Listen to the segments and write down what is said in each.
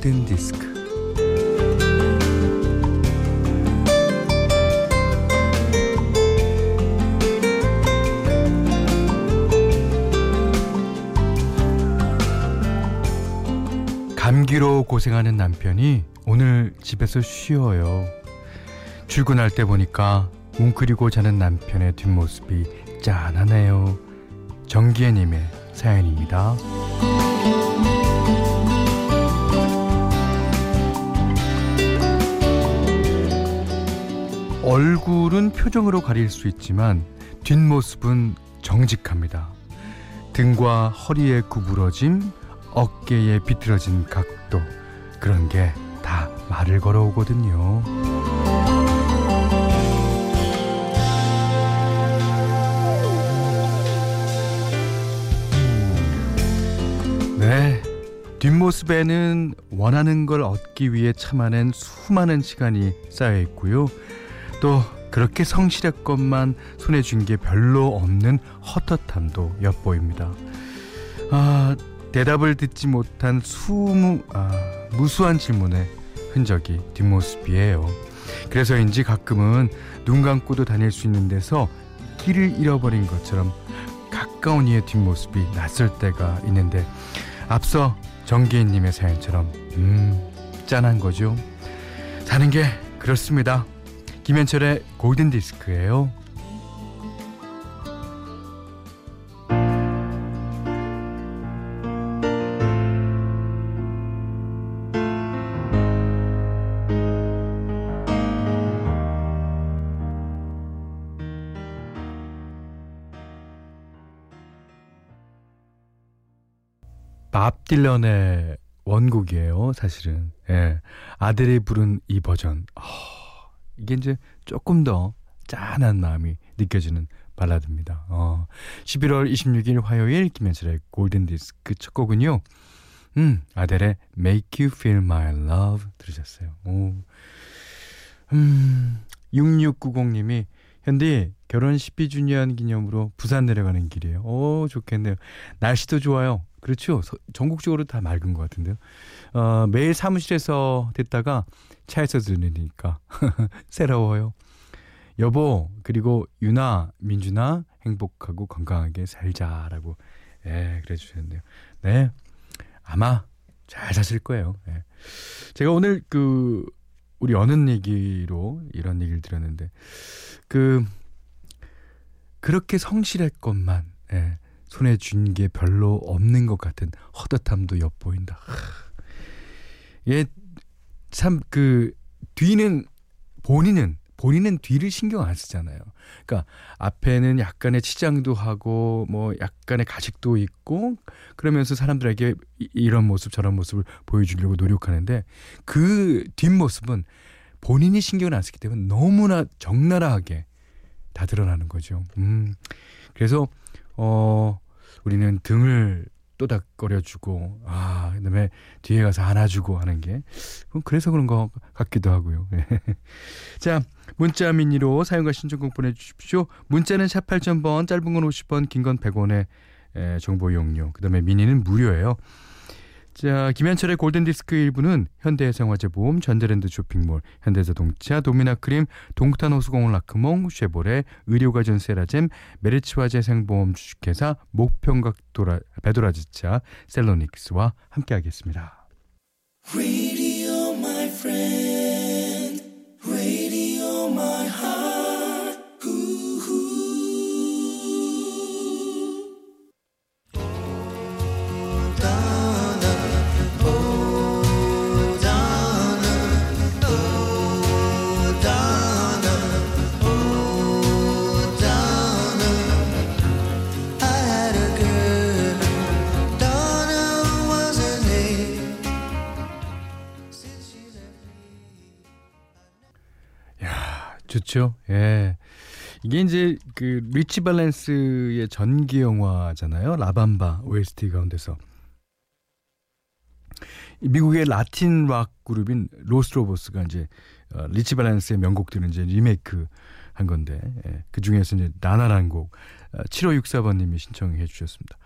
골든 디스크. 감기로 고생하는 남편이 오늘 집에서 쉬어요. 출근할 때 보니까 웅크리고 자는 남편의 뒷모습이 짠하네요. 정기애님의 사연입니다. 얼굴은 표정으로 가릴 수 있지만 뒷모습은 정직합니다. 등과 허리의 구부러짐, 어깨에 비틀어진 각도, 그런 게 다 말을 걸어오거든요. 네. 뒷모습에는 원하는 걸 얻기 위해 참아낸 수많은 시간이 쌓여 있고요. 또 그렇게 성실했건만 손에 쥔 게 별로 없는 헛헛함도 엿보입니다. 아, 대답을 듣지 못한 수무, 아, 무수한 질문의 흔적이 뒷모습이에요. 그래서인지 가끔은 눈 감고도 다닐 수 있는 데서 길을 잃어버린 것처럼 가까운 이의 뒷모습이 낯설 때가 있는데 앞서 정기인님의 사연처럼 음 짠한 거죠. 사는 게 그렇습니다. 김현철의 골든 디스크예요. 밥 딜런의 원곡이에요, 사실은. 예. 아들이 부른 이 버전. 어, 이게 이제 조금 더 짠한 마음이 느껴지는 발라드입니다. 어, 11월 26일 화요일 김현철의 골든 디스크 첫 곡은요. 음, 아델의 Make You Feel My Love 들으셨어요. 오. 음, 6690님이 현디 결혼 12주년 기념으로 부산 내려가는 길이에요. 오, 좋겠네요. 날씨도 좋아요. 그렇죠. 서, 전국적으로 다 맑은 것 같은데요. 어, 매일 사무실에서 듣다가 차에서 들으니까 새로워요. 여보, 그리고 유나, 민준아, 행복하고 건강하게 살자라고, 예, 그래 주셨는데요. 네. 아마 잘 사실 거예요. 예. 제가 오늘 그, 우리 어는 얘기로 이런 얘기를 드렸는데, 그, 그렇게 성실했건만, 예, 손에 쥔 게 별로 없는 것 같은 허젓함도 엿보인다. 얘참그 뒤는 본인은 본인은 뒤를 신경 안 쓰잖아요. 그러니까 앞에는 약간의 치장도 하고 뭐 약간의 가식도 있고 그러면서 사람들에게 이런 모습 저런 모습을 보여주려고 노력하는데 그 뒷모습은 본인이 신경을 안 쓰기 때문에 너무나 적나라하게 다 드러나는 거죠. 음. 그래서 어 우리는 등을 또닥거려주고 아 그다음에 뒤에 가서 안아주고 하는 게 그래서 그런 것 같기도 하고요. 자 문자 미니로 사용과 신청곡 보내주십시오. 문자는 샵 8000번 짧은 건 50원 긴 건 100원의 정보 이용료 그다음에 미니는 무료예요. 자, 김현철의 골든디스크 일부는 현대해상화재보험, 전자랜드 쇼핑몰, 현대자동차, 도미나 크림, 동탄호수공원 라크몽, 쉐보레, 의료가전 세라젬, 메리츠화재해상보험 주식회사, 목평각 도라, 배도라지차, 셀로닉스와 함께하겠습니다. 좋죠. 예. 이게 이제 그 리치 발렌스의 전기 영화잖아요. 라밤바 OST 가운데서 미국의 라틴 락 그룹인 로스 로보스가 이제 어, 리치 발렌스의 명곡들을 이제 리메이크 한 건데 예. 그 중에서 이제 도나라는 곡 어, 7564번님이 신청해 주셨습니다.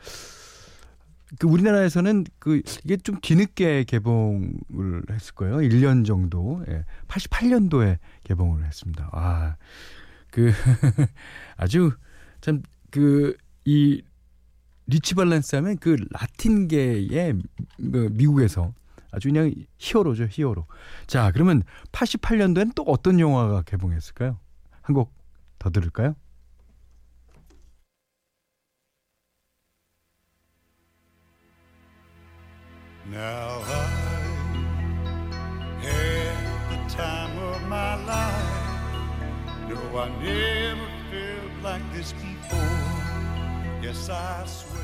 그 우리나라에서는 그 이게 좀 뒤늦게 개봉을 했을 거예요. 1년 정도. 예. 88년도에 개봉을 했습니다. 아. 그 아주 참 그 이 리치 발란스 하면 그 라틴계의 그 미국에서 아주 그냥 히어로죠, 히어로. 자, 그러면 88년도엔 또 어떤 영화가 개봉했을까요? 한 곡 더 들을까요? Now I had the time of my life. No, I never felt like this before. Yes, I swear.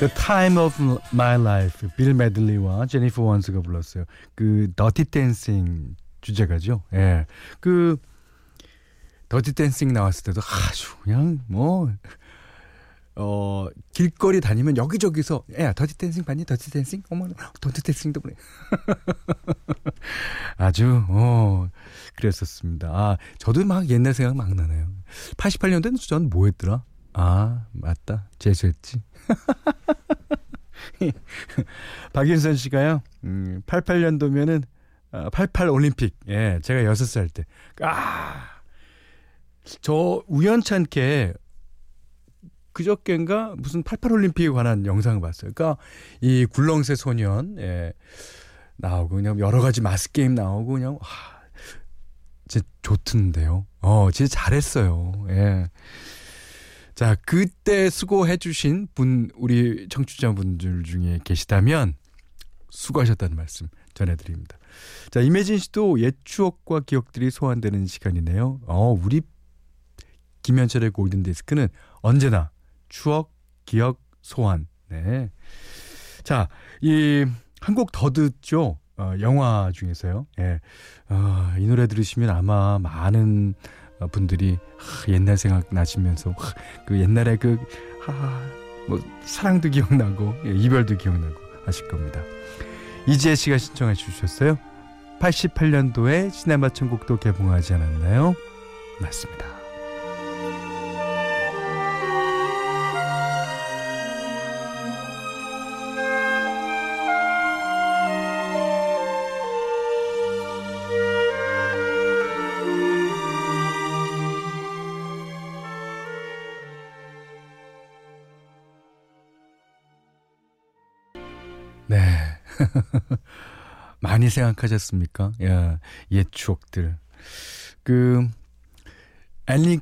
The Time of My Life 빌 메들리와 제니퍼 원스가 불렀어요. 그 더티 댄싱 주제가죠. 예. 그 더티 댄싱 나왔을 때도 아주 그냥 뭐 어, 길거리 다니면 여기저기서 야, 더티 댄싱 봤니? 더티 댄싱? 어머, 더티 댄싱도 그래. 아주 어, 그랬었습니다. 아, 저도 막 옛날 생각 막 나네요. 88년도에는 전 뭐 했더라? 아, 맞다. 재수했지. 박윤선 씨가요, 음, 88년도면은, 아, 88 올림픽. 예, 제가 6살 때. 아, 저 우연찮게 그저께인가 무슨 88 올림픽에 관한 영상을 봤어요. 그러니까 이 굴렁쇠 소년, 예, 나오고 그냥 여러 가지 마스 게임 나오고 그냥, 와, 진짜 좋던데요. 어, 진짜 잘했어요. 예. 자, 그때 수고해 주신 분, 우리 청취자분들 중에 계시다면 수고하셨다는 말씀 전해드립니다. 자, 이매진 씨도 옛 추억과 기억들이 소환되는 시간이네요. 어, 우리 김현철의 골든 디스크는 언제나 추억, 기억, 소환. 네. 자, 이, 한 곡 더 듣죠? 어, 영화 중에서요. 예. 어, 이 노래 들으시면 아마 많은 어, 분들이 하, 옛날 생각 나시면서 하, 그 옛날에 그 하, 뭐 사랑도 기억나고 예, 이별도 기억나고 하실 겁니다. 이지혜 씨가 신청해 주셨어요. 88년도에 시네마 천국도 개봉하지 않았나요? 맞습니다. 많이 생각하셨습니까? 야, 옛 추억들. 그, 앨리,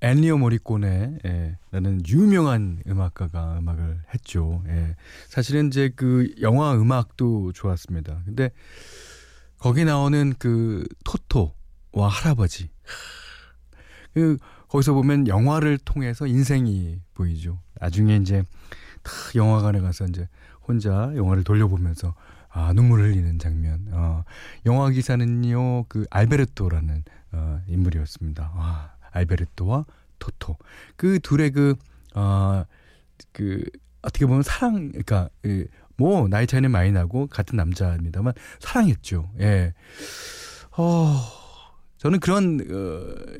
앨리오 모리꼬네, 예, 라는 유명한 음악가가 음악을 했죠. 예. 사실은 이제 그 영화 음악도 좋았습니다. 근데 거기 나오는 그 토토와 할아버지. 그, 거기서 보면 영화를 통해서 인생이 보이죠. 나중에 이제 다 영화관에 가서 이제 혼자 영화를 돌려보면서 아, 눈물 흘리는 장면. 어, 영화 기사는요, 그 알베르토라는 어, 인물이었습니다. 아, 알베르토와 토토. 그 둘의 그, 어, 그, 어떻게 보면 사랑, 그러니까, 그, 뭐, 나이 차이는 많이 나고, 같은 남자입니다만, 사랑했죠. 예. 어, 저는 그런, 어,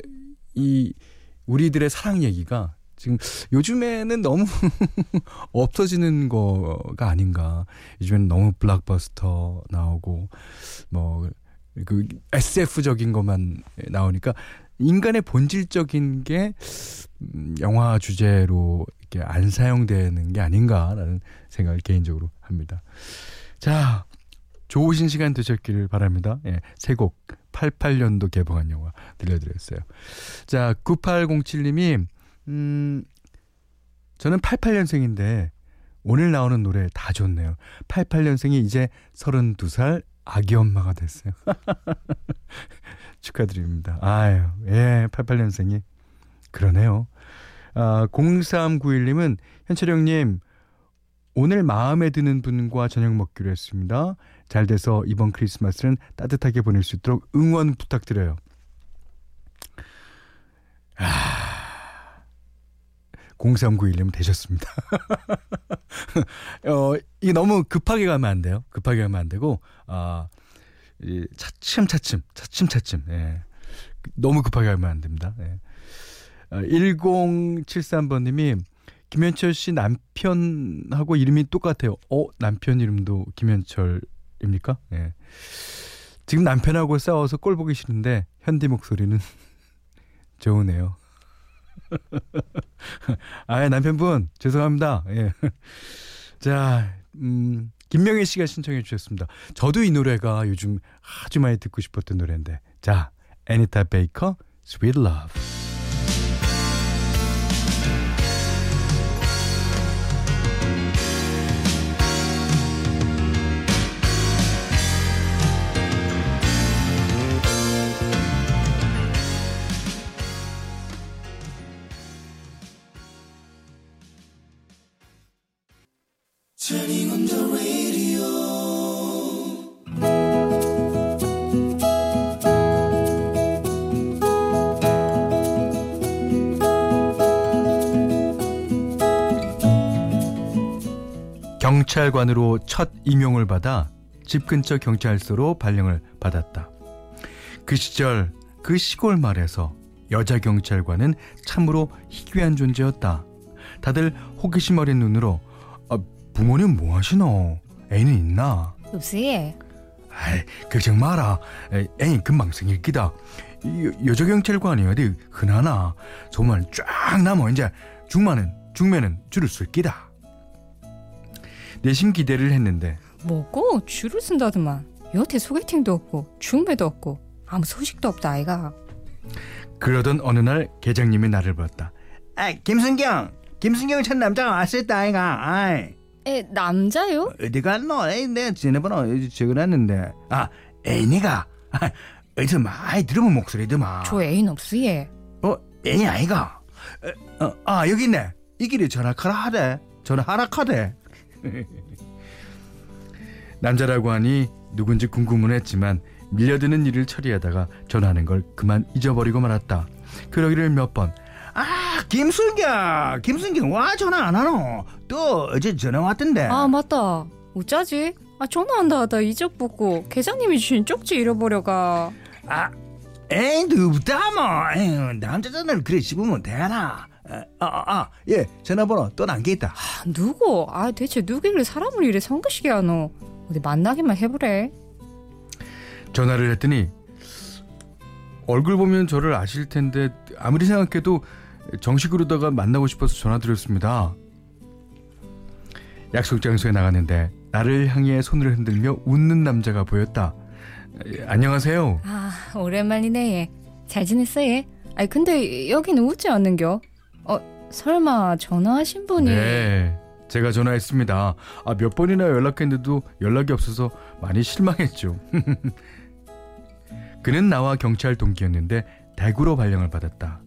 이, 우리들의 사랑 얘기가 지금 요즘에는 너무 없어지는 거가 아닌가. 요즘에는 너무 블락버스터 나오고 뭐 그 SF적인 것만 나오니까 인간의 본질적인 게 음, 영화 주제로 이렇게 안 사용되는 게 아닌가라는 생각을 개인적으로 합니다. 자, 좋으신 시간 되셨기를 바랍니다. 예, 세곡 88년도 개봉한 영화 들려드렸어요. 자, 9807님이 음, 저는 88년생인데 오늘 나오는 노래 다 좋네요. 88년생이 이제 32살 아기 엄마가 됐어요. 축하드립니다. 아유, 예, 88년생이. 그러네요. 아, 0391님은 현철 형님, 오늘 마음에 드는 분과 저녁 먹기로 했습니다. 잘 돼서 이번 크리스마스는 따뜻하게 보낼 수 있도록 응원 부탁드려요. 아, 0391님 되셨습니다. 어, 이게 너무 급하게 가면 안 돼요. 급하게 가면 안 되고, 아, 차츰차츰, 차츰차츰, 예. 너무 급하게 가면 안 됩니다. 예. 1073번님이 김현철 씨 남편하고 이름이 똑같아요. 어, 남편 이름도 김현철입니까? 예. 네. 지금 남편하고 싸워서 꼴 보기 싫은데 현디 목소리는 좋으네요. 아, 남편분 죄송합니다. 예. 자, 음, 김명희 씨가 신청해 주셨습니다. 저도 이 노래가 요즘 아주 많이 듣고 싶었던 노래인데. 자, 애니타 베이커, Sweet Love. 경찰관으로 첫 임용을 받아 집 근처 경찰서로 발령을 받았다. 그 시절 그 시골 말에서 여자 경찰관은 참으로 희귀한 존재였다. 다들 호기심 어린 눈으로 아, 부모님 뭐 하시노? 애는 있나? 없어요. 아이, 걱정 마라. 애인 금방 생길 기다. 여자 경찰관이 어디 흔하나? 정말 쫙 남아 이제 중만은 중매는 줄을 쓸 기다. 내심 기대를 했는데. 뭐고? 줄을 쓴다더만. 여태 소개팅도 없고 중매도 없고 아무 소식도 없다 아이가. 그러던 어느 날 계장님이 나를 불렀다. 아 김순경! 김순경 첫 남자가 왔었다 아이가. 아이. 에 남자요? 어디 갔노 에이 내가 지난번에 적어놨는데. 아 애니가. 아, 어디서 많이 들으면 목소리더만. 저 애인 없으예 어 애인 아이가? 어, 아 여기 있네. 이 길에 전화하라 하대 전화하라 하대 남자라고 하니 누군지 궁금은 했지만 밀려드는 일을 처리하다가 전화하는 걸 그만 잊어버리고 말았다. 그러기를 몇 번. 아, 김순경! 김순경, 와, 전화 안 하노? 또 어제 전화 왔던데. 아, 맞다. 어쩌지? 아, 전화 한다 하다 잊어먹고 계장님이 주신 쪽지 잃어버려가. 아, 에이, 누구다, 뭐. 에휴, 남자 전화를 그래 씹으면 되나? 아, 아, 아, 예, 전화번호 또 남겨있다. 아, 누구? 아, 대체 누구를 사람을 이래 성급시게 하노? 어디 만나기만 해보래. 전화를 했더니 얼굴 보면 저를 아실 텐데 아무리 생각해도 정식으로다가 만나고 싶어서 전화드렸습니다. 약속 장소에 나갔는데 나를 향해 손을 흔들며 웃는 남자가 보였다. 안녕하세요. 아, 오랜만이네. 예. 잘 지냈어, 예? 아니, 근데 여기는 웃지 않는겨? 어, 설마 전화하신 분이? 네, 제가 전화했습니다. 아, 몇 번이나 연락했는데도 연락이 없어서 많이 실망했죠. 그는 나와 경찰 동기였는데 대구로 발령을 받았다.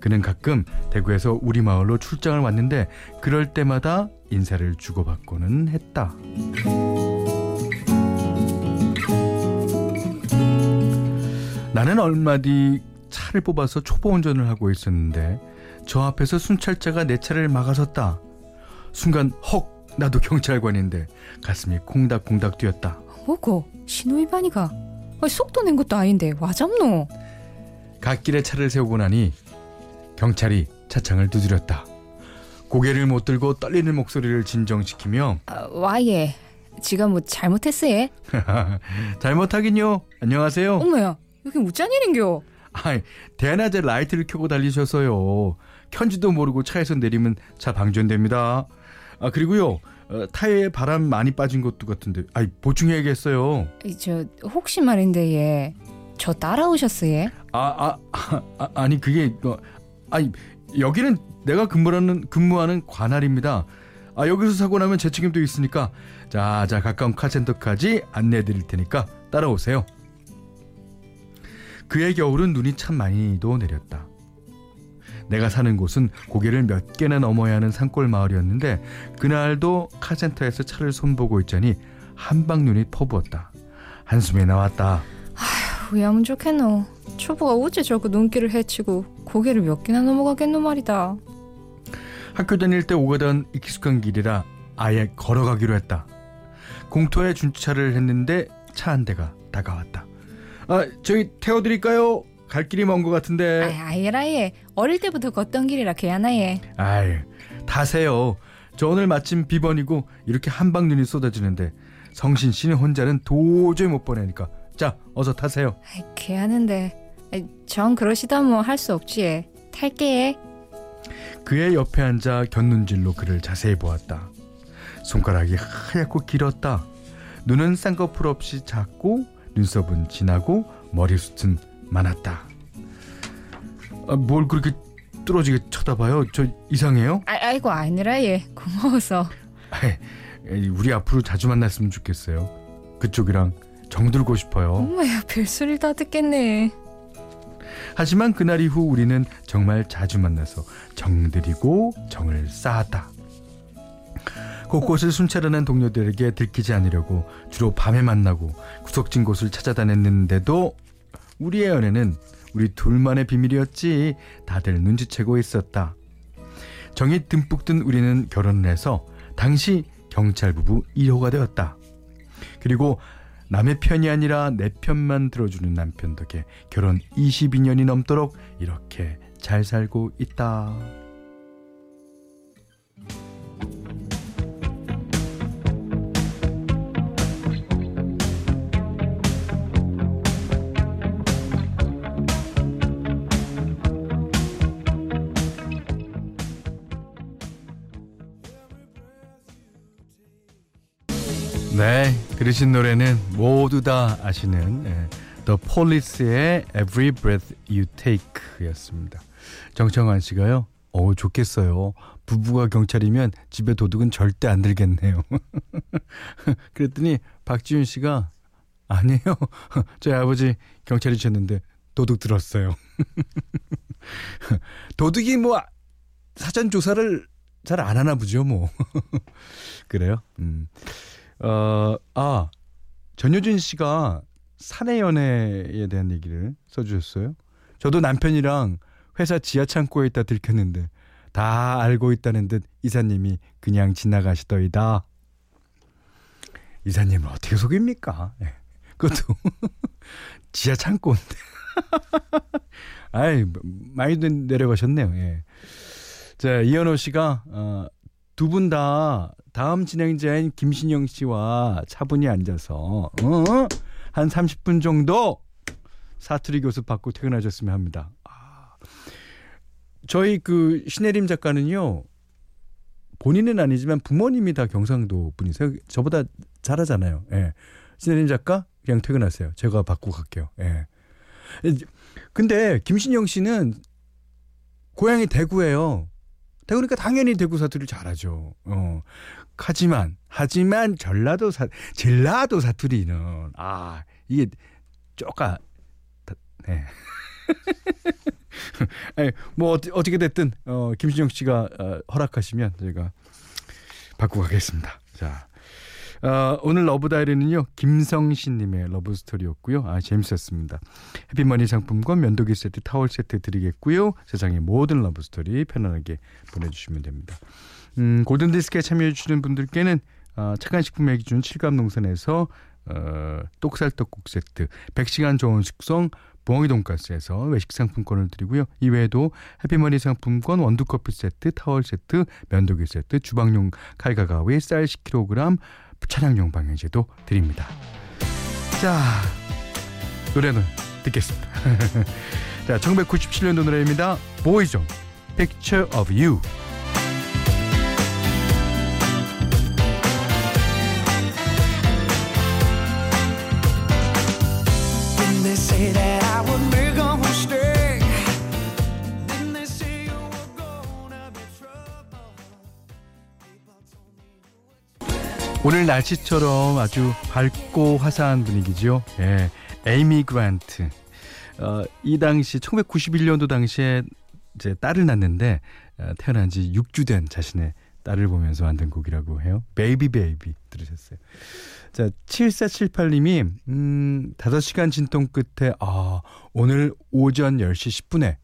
그는 가끔 대구에서 우리 마을로 출장을 왔는데 그럴 때마다 인사를 주고받고는 했다. 나는 얼마 뒤 차를 뽑아서 초보 운전을 하고 있었는데 저 앞에서 순찰자가 내 차를 막아섰다. 순간 헉 나도 경찰관인데 가슴이 콩닥콩닥 뛰었다. 뭐고 신호위반이가 속도 낸 것도 아닌데 와 잡노. 갓길에 차를 세우고 나니 경찰이 차창을 두드렸다. 고개를 못 들고 떨리는 목소리를 진정시키며 아, 와예 지가 뭐 잘못했어요? 잘못하긴요. 안녕하세요. 어머야 여기 무짠 일인겨. 아이 대낮에 라이트를 켜고 달리셔서요. 켠지도 모르고 차에서 내리면 차 방전됩니다. 아 그리고요 어, 타이에 바람 많이 빠진 것도 같은데 아이 보충해야겠어요. 저 혹시 말인데 예. 저 따라오셨어요? 아, 아, 아, 아니 그게 어, 아니 여기는 내가 근무하는 근무하는 관할입니다. 아 여기서 사고 나면 제 책임도 있으니까 자자 가까운 카센터까지 안내해 드릴 테니까 따라오세요. 그의 겨울은 눈이 참 많이도 내렸다. 내가 사는 곳은 고개를 몇 개나 넘어야 하는 산골 마을이었는데 그날도 카센터에서 차를 손보고 있자니 한방 눈이 퍼부었다. 한숨이 나왔다. 아휴, 야문 좋겠노. 초보가 어째 저렇게 눈길을 헤치고 고개를 몇 개나 넘어가겠노 말이다. 학교 다닐 때 오가던 익숙한 길이라 아예 걸어가기로 했다. 공터에 준차를 했는데 차 한 대가 다가왔다. 아, 저희 태워드릴까요? 갈 길이 먼 것 같은데. 아이, 아이라예. 어릴 때부터 걷던 길이라 개하나예. 아이, 타세요. 저 오늘 마침 비번이고 이렇게 한방 눈이 쏟아지는데 성신 씨는 혼자는 도저히 못 보내니까. 자, 어서 타세요. 아이, 개하는데. 아이, 전 그러시다 뭐 할 수 없지. 탈게. 그의 옆에 앉아 곁눈질로 그를 자세히 보았다. 손가락이 하얗고 길었다. 눈은 쌍꺼풀 없이 작고 눈썹은 진하고 머리숱은 많았다. 아, 뭘 그렇게 뚫어지게 쳐다봐요? 저 이상해요? 아, 아이고 아니라 예. 고마워서. 아이, 우리 앞으로 자주 만났으면 좋겠어요. 그쪽이랑 정들고 싶어요. 엄마야 별소리를 다 듣겠네. 하지만 그날 이후 우리는 정말 자주 만나서 정들이고 정을 쌓았다. 곳곳을 순찰하는 동료들에게 들키지 않으려고 주로 밤에 만나고 구석진 곳을 찾아다녔는데도 우리의 연애는 우리 둘만의 비밀이었지 다들 눈치채고 있었다. 정이 듬뿍 든 우리는 결혼을 해서 당시 경찰 부부 1호가 되었다. 그리고 남의 편이 아니라 내 편만 들어주는 남편 덕에 결혼 22년이 넘도록 이렇게 잘 살고 있다. 들으신 노래는 모두 다 아시는 예, The Police의 Every Breath You Take였습니다. 정청환 씨가요. 어 좋겠어요. 부부가 경찰이면 집에 도둑은 절대 안 들겠네요. 그랬더니 박지윤 씨가 아니에요. 저희 아버지 경찰이셨는데 도둑 들었어요. 도둑이 뭐 사전 조사를 잘 안 하나 보죠, 뭐. 그래요? 음. 어, 아, 전효진 씨가 사내 연애에 대한 얘기를 써주셨어요. 저도 남편이랑 회사 지하 창고에 있다 들켰는데 다 알고 있다는 듯 이사님이 그냥 지나가시더이다. 이사님을 어떻게 속입니까? 네. 그것도 지하 창고인데. 아이, 많이 내려가셨네요. 예. 자, 이현호 씨가, 어, 두 분 다 다음 진행자인 김신영 씨와 차분히 앉아서, 어? 한 30분 정도 사투리 교습 받고 퇴근하셨으면 합니다. 아, 저희 그 신혜림 작가는요, 본인은 아니지만 부모님이 다 경상도 분이세요. 저보다 잘하잖아요. 예. 신혜림 작가, 그냥 퇴근하세요. 제가 받고 갈게요. 예. 근데 김신영 씨는 고향이 대구예요. 대구니까 당연히 대구 사투리를 잘하죠. 어. 하지만 하지만 전라도 사 전라도 사투리는 아 이게 쪼까 네. 아니, 뭐 어찌, 어떻게 됐든 어, 김신영 씨가 어, 허락하시면 저희가 바꾸고 가겠습니다. 자. 어, 오늘 러브 다이어리는요 김성신님의 러브 스토리였고요. 아 재밌었습니다. 해피머니 상품권 면도기 세트, 타월 세트 드리겠고요. 세상의 모든 러브 스토리 편안하게 보내주시면 됩니다. 음, 골든 디스크에 참여해 주시는 분들께는 어, 착한 식품의 기준 칠갑농산에서 어, 똑살 떡국 세트, 100시간 좋은 식성 붕어기 돈가스에서 외식 상품권을 드리고요. 이외에도 해피머니 상품권 원두커피 세트, 타월 세트, 면도기 세트, 주방용 칼과 가위, 쌀 10kg, 차량용 방향제도 드립니다. 자, 노래는 듣겠습니다. 자, 1997년도 노래입니다. 보이존, Picture of You. 오늘 날씨처럼 아주 밝고 화사한 분위기죠. 예. 에이미 그란트. 어, 이 당시 1991년도 당시에 이제 딸을 낳는데 어, 태어난 지 6주 된 자신의 딸을 보면서 만든 곡이라고 해요. Baby Baby 들으셨어요. 자, 7478님이 음, 5시간 진통 끝에 아, 오늘 오전 10시 10분에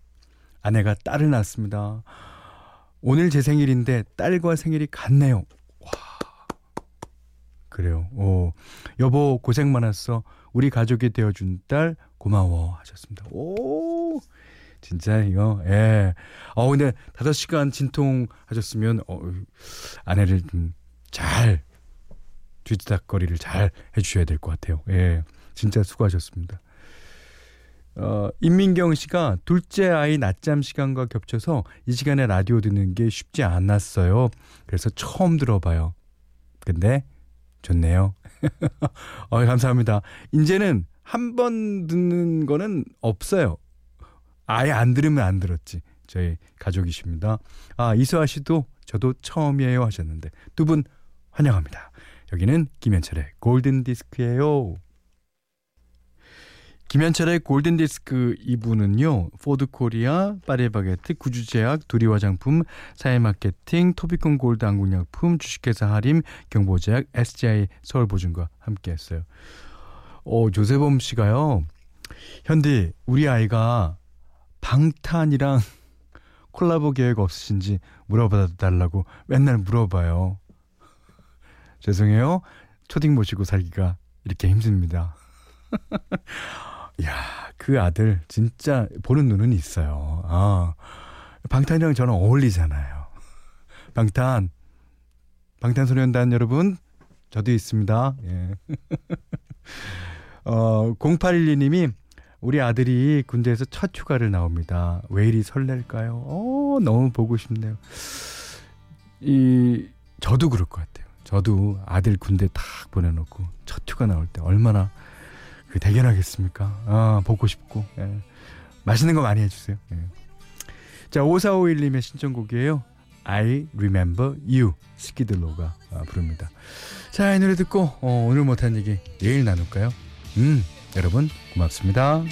아내가 딸을 낳았습니다. 오늘 제 생일인데 딸과 생일이 같네요. 와. 그래요. 어, 여보 고생 많았어. 우리 가족이 되어준 딸 고마워 하셨습니다. 오 진짜 이거 예. 어 근데 다섯 시간 진통 하셨으면 어, 아내를 좀 잘 뒤지닥거리를 잘 해주셔야 될 것 같아요. 예, 진짜 수고하셨습니다. 어, 임민경 씨가 둘째 아이 낮잠 시간과 겹쳐서 이 시간에 라디오 듣는 게 쉽지 않았어요. 그래서 처음 들어봐요. 근데 좋네요. 어, 감사합니다. 이제는 한 번 듣는 거는 없어요. 아예 안 들으면 안 들었지. 저희 가족이십니다. 아, 이수아 씨도 저도 처음이에요 하셨는데 두 분 환영합니다. 여기는 김현철의 골든 디스크예요. 김현철의 골든 디스크 2부는요. 포드 코리아, 파리바게트, 구주제약, 두리 화장품, 사회마케팅, 토비콘 골드 한국약품, 주식회사 하림, 경보제약, SGI 서울보증과 함께했어요. 어, 조세범 씨가요. 현디, 우리 아이가 방탄이랑 콜라보 계획 없으신지 물어봐 달라고 맨날 물어봐요. 죄송해요. 초딩 모시고 살기가 이렇게 힘듭니다. 야, 그 아들 진짜 보는 눈은 있어요. 아, 방탄이랑 저는 어울리잖아요. 방탄, 방탄소년단 여러분, 저도 있습니다. 예. 어, 0812님이 우리 아들이 군대에서 첫 휴가를 나옵니다. 왜 이리 설렐까요? 어, 너무 보고 싶네요. 이, 저도 그럴 것 같아요. 저도 아들 군대 딱 보내놓고 첫 휴가 나올 때 얼마나 그 대견하겠습니까? 아, 보고 싶고. 예. 맛있는 거 많이 해주세요. 예. 자, 5451님의 신청곡이에요. I Remember You. 스키들로가 아, 부릅니다. 자, 이 노래 듣고 어, 오늘 못한 얘기 내일 나눌까요? 음, 여러분 고맙습니다.